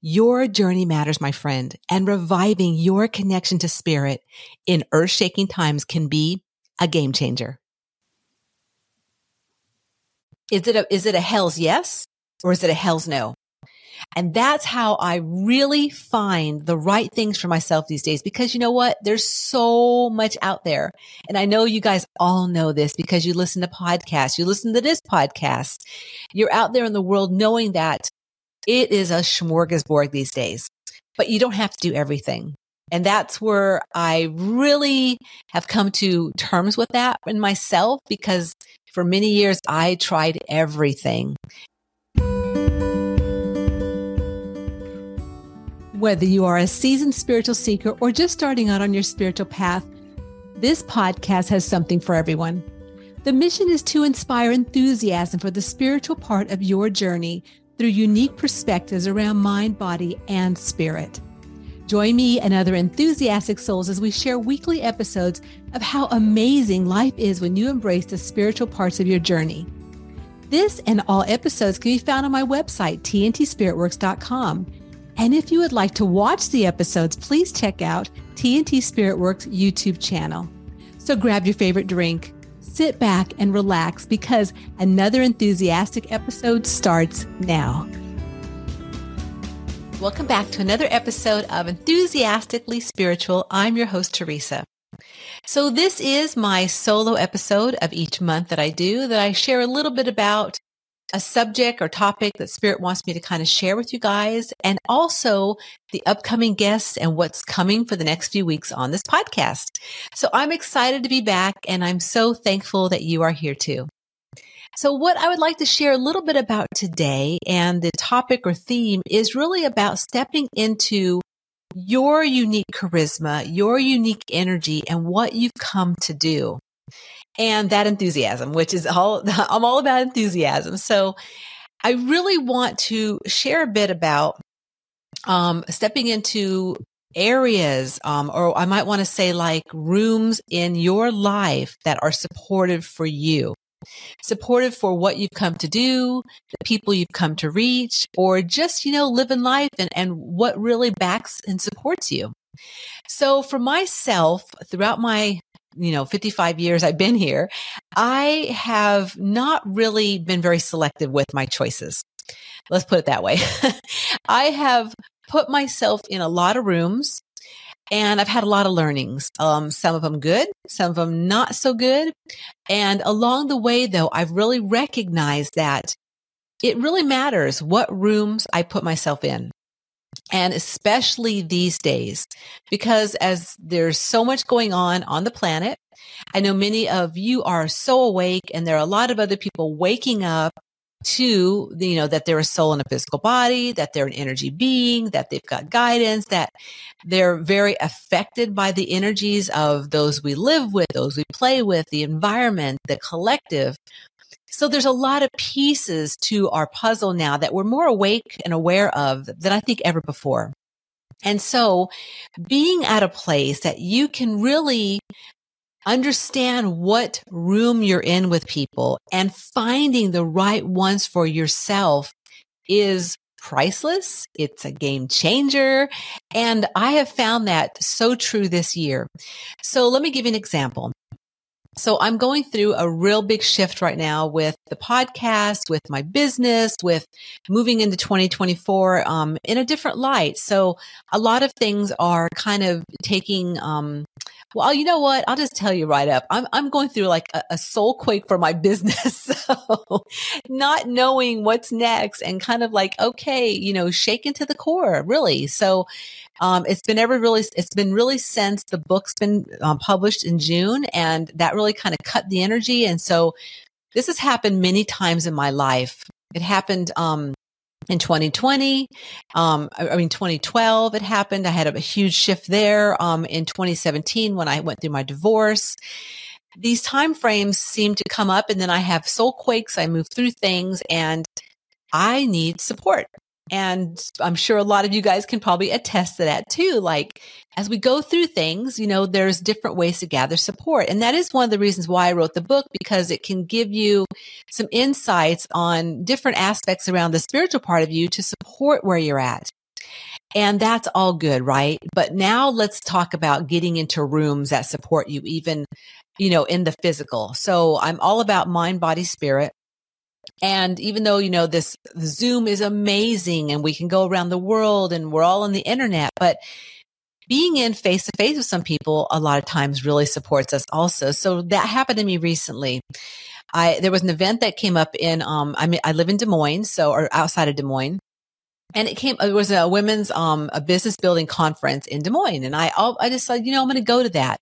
Your journey matters, my friend, and reviving your connection to spirit in earth shaking times can be a game changer. Is it a, is it a hell's yes or is it a hell's no? And that's how I really find the right things for myself these days. Because you know what? There's so much out there. And I know you guys all know this because you listen to podcasts. You listen to this podcast. You're out there in the world knowing that it is a smorgasbord these days, but you don't have to do everything. And that's where I really have come to terms with that in myself because for many years I tried everything. Whether you are a seasoned spiritual seeker or just starting out on your spiritual path, this podcast has something for everyone. The mission is to inspire enthusiasm for the spiritual part of your journey through unique perspectives around mind, body, and spirit. Join me and other enthusiastic souls as we share weekly episodes of how amazing life is when you embrace the spiritual parts of your journey. This and all episodes can be found on my website, tntspiritworks.com. And if you would like to watch the episodes, please check out TNT Spiritworks YouTube channel. So grab your favorite drink, sit back and relax because another enthusiastic episode starts now. Welcome back to another episode of Enthusiastically Spiritual. I'm your host, Teresa. So this is my solo episode of each month that I do that I share a little bit about a subject or topic that Spirit wants me to kind of share with you guys, and also the upcoming guests and what's coming for the next few weeks on this podcast. So I'm excited to be back, and I'm so thankful that you are here too. So what I would like to share a little bit about today and the topic or theme is really about stepping into your unique charisma, your unique energy, and what you've come to do and that enthusiasm, which is all, I'm all about enthusiasm. So I really want to share a bit about, um, stepping into areas, um, or I might want to say like rooms in your life that are supportive for you. Supportive for what you've come to do, the people you've come to reach, or just, you know, living life and, and what really backs and supports you. So for myself, throughout my you know, 55 years I've been here, I have not really been very selective with my choices. Let's put it that way. I have put myself in a lot of rooms and I've had a lot of learnings. Um, some of them good, some of them not so good. And along the way, though, I've really recognized that it really matters what rooms I put myself in. And especially these days, because as there's so much going on on the planet, I know many of you are so awake and there are a lot of other people waking up to, you know, that they're a soul in a physical body, that they're an energy being, that they've got guidance, that they're very affected by the energies of those we live with, those we play with, the environment, the collective. So there's a lot of pieces to our puzzle now that we're more awake and aware of than I think ever before. And so being at a place that you can really understand what room you're in with people and finding the right ones for yourself is priceless. It's a game changer. And I have found that so true this year. So let me give you an example. So I'm going through a real big shift right now with the podcast, with my business, with moving into 2024 um, in a different light. So a lot of things are kind of taking um, well, you know what? I'll just tell you right up. I'm I'm going through like a, a soul quake for my business. so not knowing what's next and kind of like, okay, you know, shaken to the core, really. So um, it's been ever really, it's been really since the book's been um, published in June, and that really kind of cut the energy. And so this has happened many times in my life. It happened um, in 2020. Um, I, mean, 2012, it happened. I had a, a huge shift there. Um, in 2017, when I went through my divorce, these time frames seem to come up and then I have soul quakes. I move through things and I need support. And I'm sure a lot of you guys can probably attest to that too. Like as we go through things, you know, there's different ways to gather support. And that is one of the reasons why I wrote the book because it can give you some insights on different aspects around the spiritual part of you to support where you're at. And that's all good, right? But now let's talk about getting into rooms that support you even, you know, in the physical. So I'm all about mind, body, spirit. And even though, you know, this Zoom is amazing and we can go around the world and we're all on the internet, but being in face to face with some people a lot of times really supports us also. So that happened to me recently. I, there was an event that came up in, um, I mean, I live in Des Moines, so, or outside of Des Moines and it came it was a women's um a business building conference in Des Moines and I I just said you know I'm going to go to that.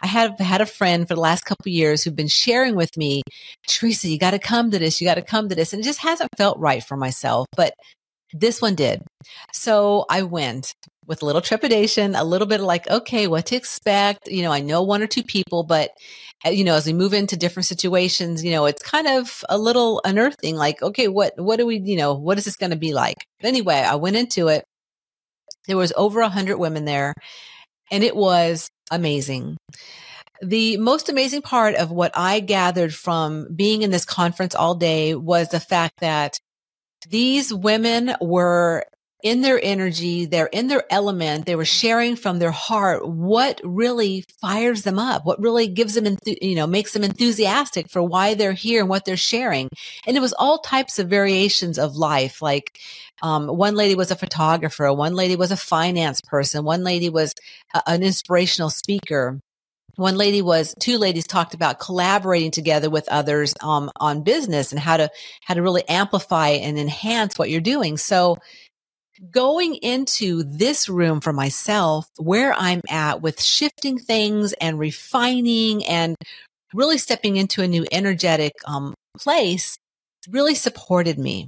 I have had a friend for the last couple years who've been sharing with me, Teresa, you got to come to this, you got to come to this and it just hasn't felt right for myself, but this one did. So I went with a little trepidation, a little bit like, okay, what to expect. You know, I know one or two people, but uh, you know, as we move into different situations, you know, it's kind of a little unearthing, like, okay, what, what do we, you know, what is this going to be like? But anyway, I went into it. There was over a hundred women there and it was amazing. The most amazing part of what I gathered from being in this conference all day was the fact that these women were in their energy, they're in their element, they were sharing from their heart what really fires them up, what really gives them, you know, makes them enthusiastic for why they're here and what they're sharing. And it was all types of variations of life. Like, um, one lady was a photographer, one lady was a finance person, one lady was a- an inspirational speaker one lady was two ladies talked about collaborating together with others um, on business and how to how to really amplify and enhance what you're doing so going into this room for myself where I'm at with shifting things and refining and really stepping into a new energetic um, place really supported me.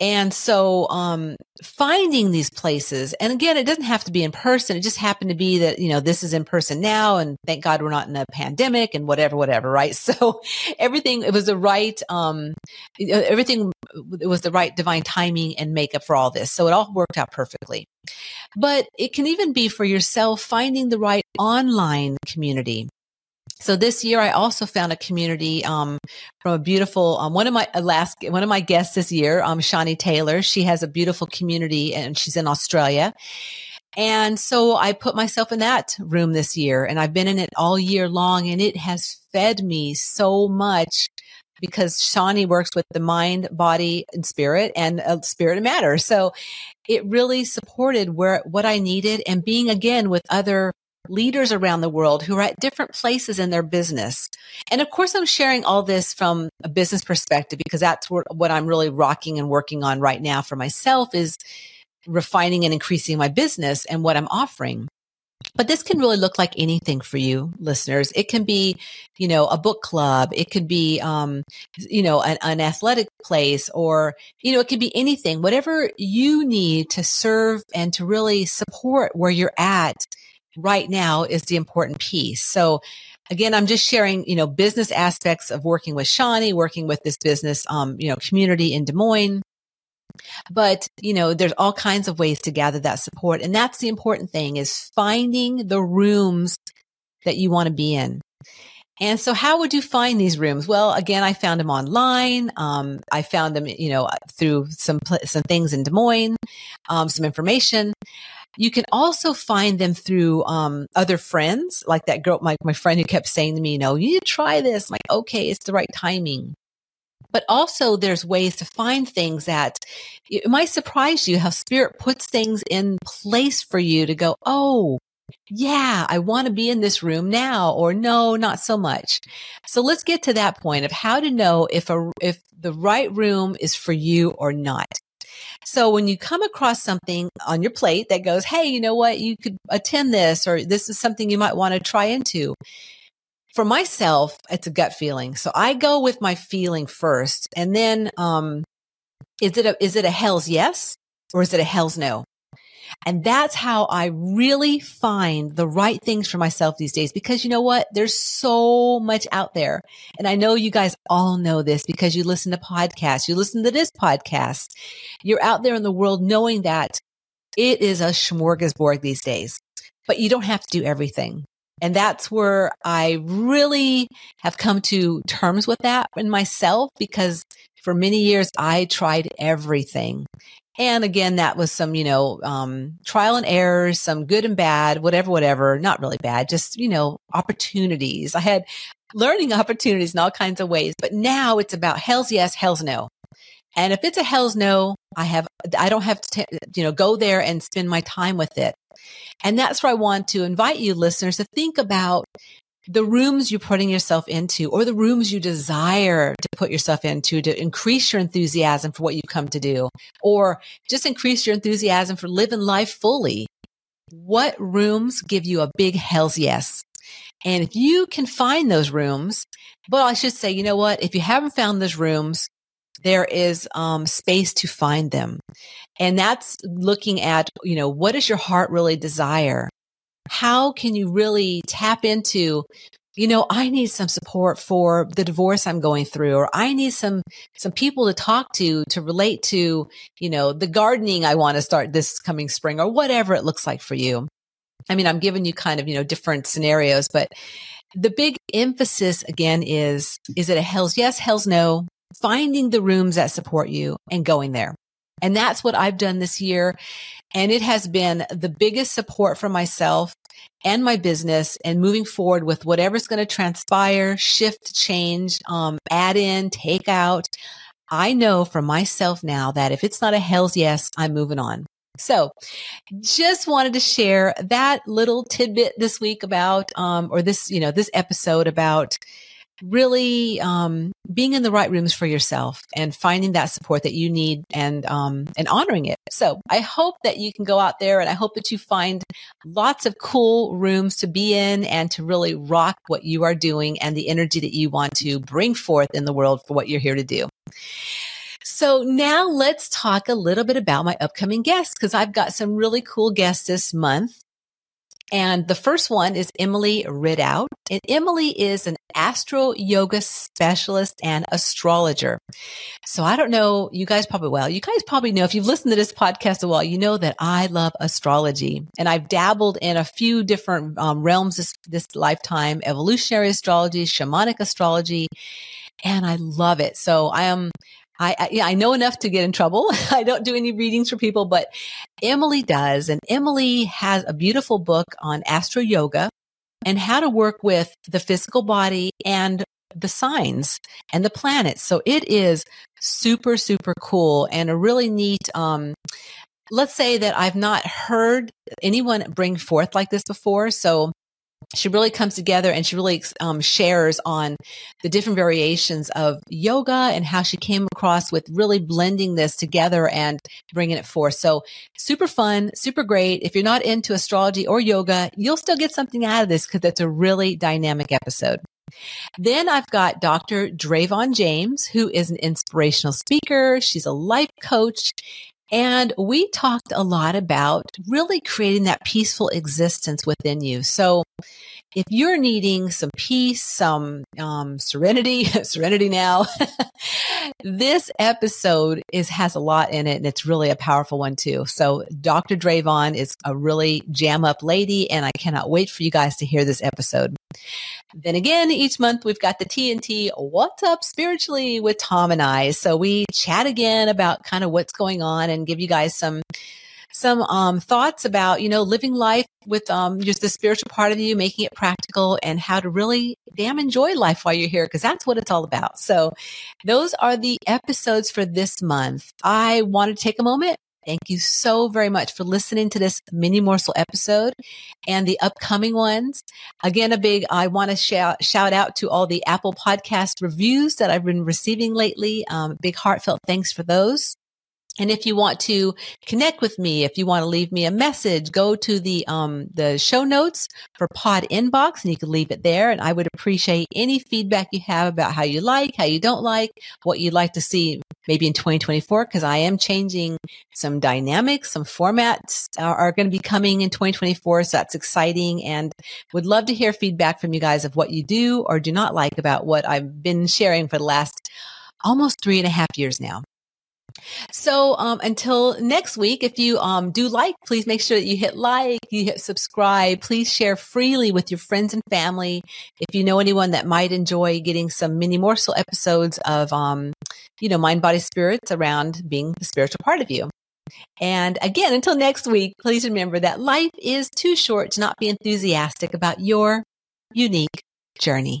And so, um, finding these places, and again, it doesn't have to be in person. It just happened to be that, you know, this is in person now. And thank God we're not in a pandemic and whatever, whatever, right? So everything, it was the right, um, everything, it was the right divine timing and makeup for all this. So it all worked out perfectly. But it can even be for yourself finding the right online community. So this year, I also found a community um, from a beautiful um, one of my last one of my guests this year, um, Shawnee Taylor. She has a beautiful community, and she's in Australia. And so I put myself in that room this year, and I've been in it all year long, and it has fed me so much because Shawnee works with the mind, body, and spirit, and uh, spirit and matter. So it really supported where what I needed, and being again with other leaders around the world who are at different places in their business. And of course, I'm sharing all this from a business perspective because that's what I'm really rocking and working on right now for myself is refining and increasing my business and what I'm offering. But this can really look like anything for you listeners. It can be, you know, a book club. It could be, um, you know, an, an athletic place or, you know, it could be anything, whatever you need to serve and to really support where you're at right now is the important piece. So again, I'm just sharing, you know, business aspects of working with Shawnee, working with this business, um, you know, community in Des Moines. But, you know, there's all kinds of ways to gather that support. And that's the important thing is finding the rooms that you want to be in. And so how would you find these rooms? Well, again, I found them online. Um, I found them, you know, through some, some things in Des Moines, um, some information. You can also find them through um, other friends, like that girl, my, my friend who kept saying to me, you know, you need to try this. I'm like, okay, it's the right timing. But also there's ways to find things that it might surprise you how spirit puts things in place for you to go, oh, yeah, I want to be in this room now, or no, not so much. So let's get to that point of how to know if a, if the right room is for you or not. So when you come across something on your plate that goes, Hey, you know what? You could attend this or this is something you might want to try into. For myself, it's a gut feeling. So I go with my feeling first and then, um, Is it a, is it a hell's yes or is it a hell's no? And that's how I really find the right things for myself these days. Because you know what? There's so much out there. And I know you guys all know this because you listen to podcasts. You listen to this podcast. You're out there in the world knowing that it is a smorgasbord these days, but you don't have to do everything. And that's where I really have come to terms with that in myself because for many years I tried everything. And again, that was some, you know, um, trial and errors, some good and bad, whatever, whatever, not really bad, just, you know, opportunities. I had learning opportunities in all kinds of ways, but now it's about hell's yes, hell's no. And if it's a hell's no, I have, I don't have to, you know, go there and spend my time with it. And that's where I want to invite you listeners to think about the rooms you're putting yourself into or the rooms you desire to put yourself into to increase your enthusiasm for what you come to do or just increase your enthusiasm for living life fully. What rooms give you a big hell's yes? And if you can find those rooms, well, I should say, you know what? If you haven't found those rooms, there is um, space to find them. And that's looking at, you know, what does your heart really desire? How can you really tap into, you know, I need some support for the divorce I'm going through, or I need some, some people to talk to, to relate to, you know, the gardening I want to start this coming spring or whatever it looks like for you. I mean, I'm giving you kind of, you know, different scenarios, but the big emphasis again is, is it a hell's yes, hell's no? Finding the rooms that support you and going there. And that's what I've done this year. And it has been the biggest support for myself and my business and moving forward with whatever's going to transpire, shift, change, um, add in, take out. I know for myself now that if it's not a hell's yes, I'm moving on. So just wanted to share that little tidbit this week about, um, or this, you know, this episode about really um, being in the right rooms for yourself and finding that support that you need and um, and honoring it. So I hope that you can go out there and I hope that you find lots of cool rooms to be in and to really rock what you are doing and the energy that you want to bring forth in the world for what you're here to do. So now let's talk a little bit about my upcoming guests because I've got some really cool guests this month. And the first one is Emily Ridout. And Emily is an astro yoga specialist and astrologer. So I don't know, you guys probably, well, you guys probably know if you've listened to this podcast a while, you know that I love astrology and I've dabbled in a few different um, realms this, this lifetime, evolutionary astrology, shamanic astrology, and I love it. So I am, I, I, yeah, I know enough to get in trouble. I don't do any readings for people, but Emily does. And Emily has a beautiful book on astro yoga and how to work with the physical body and the signs and the planets. So it is super, super cool and a really neat, um, let's say that I've not heard anyone bring forth like this before. So she really comes together and she really um, shares on the different variations of yoga and how she came across with really blending this together and bringing it forth. So super fun, super great. If you're not into astrology or yoga, you'll still get something out of this because it's a really dynamic episode. Then I've got Dr. Drayvon James, who is an inspirational speaker. She's a life coach and we talked a lot about really creating that peaceful existence within you. So if you're needing some peace, some um, serenity, serenity now, this episode is has a lot in it, and it's really a powerful one too. So Dr. Drayvon is a really jam up lady, and I cannot wait for you guys to hear this episode. Then again, each month we've got the TNT What's Up Spiritually with Tom and I. So we chat again about kind of what's going on and give you guys some some um, thoughts about you know living life with um, just the spiritual part of you, making it practical, and how to really damn enjoy life while you're here because that's what it's all about. So, those are the episodes for this month. I want to take a moment. Thank you so very much for listening to this mini morsel episode and the upcoming ones. Again, a big, I want to shout, shout out to all the Apple podcast reviews that I've been receiving lately. Um, big heartfelt thanks for those. And if you want to connect with me, if you want to leave me a message, go to the um, the show notes for Pod Inbox, and you can leave it there. And I would appreciate any feedback you have about how you like, how you don't like, what you'd like to see maybe in 2024, because I am changing some dynamics, some formats are, are going to be coming in 2024. So that's exciting, and would love to hear feedback from you guys of what you do or do not like about what I've been sharing for the last almost three and a half years now. So um, until next week, if you um, do like, please make sure that you hit like, you hit subscribe. Please share freely with your friends and family. If you know anyone that might enjoy getting some mini morsel episodes of, um, you know, mind, body, spirits around being the spiritual part of you. And again, until next week, please remember that life is too short to not be enthusiastic about your unique journey.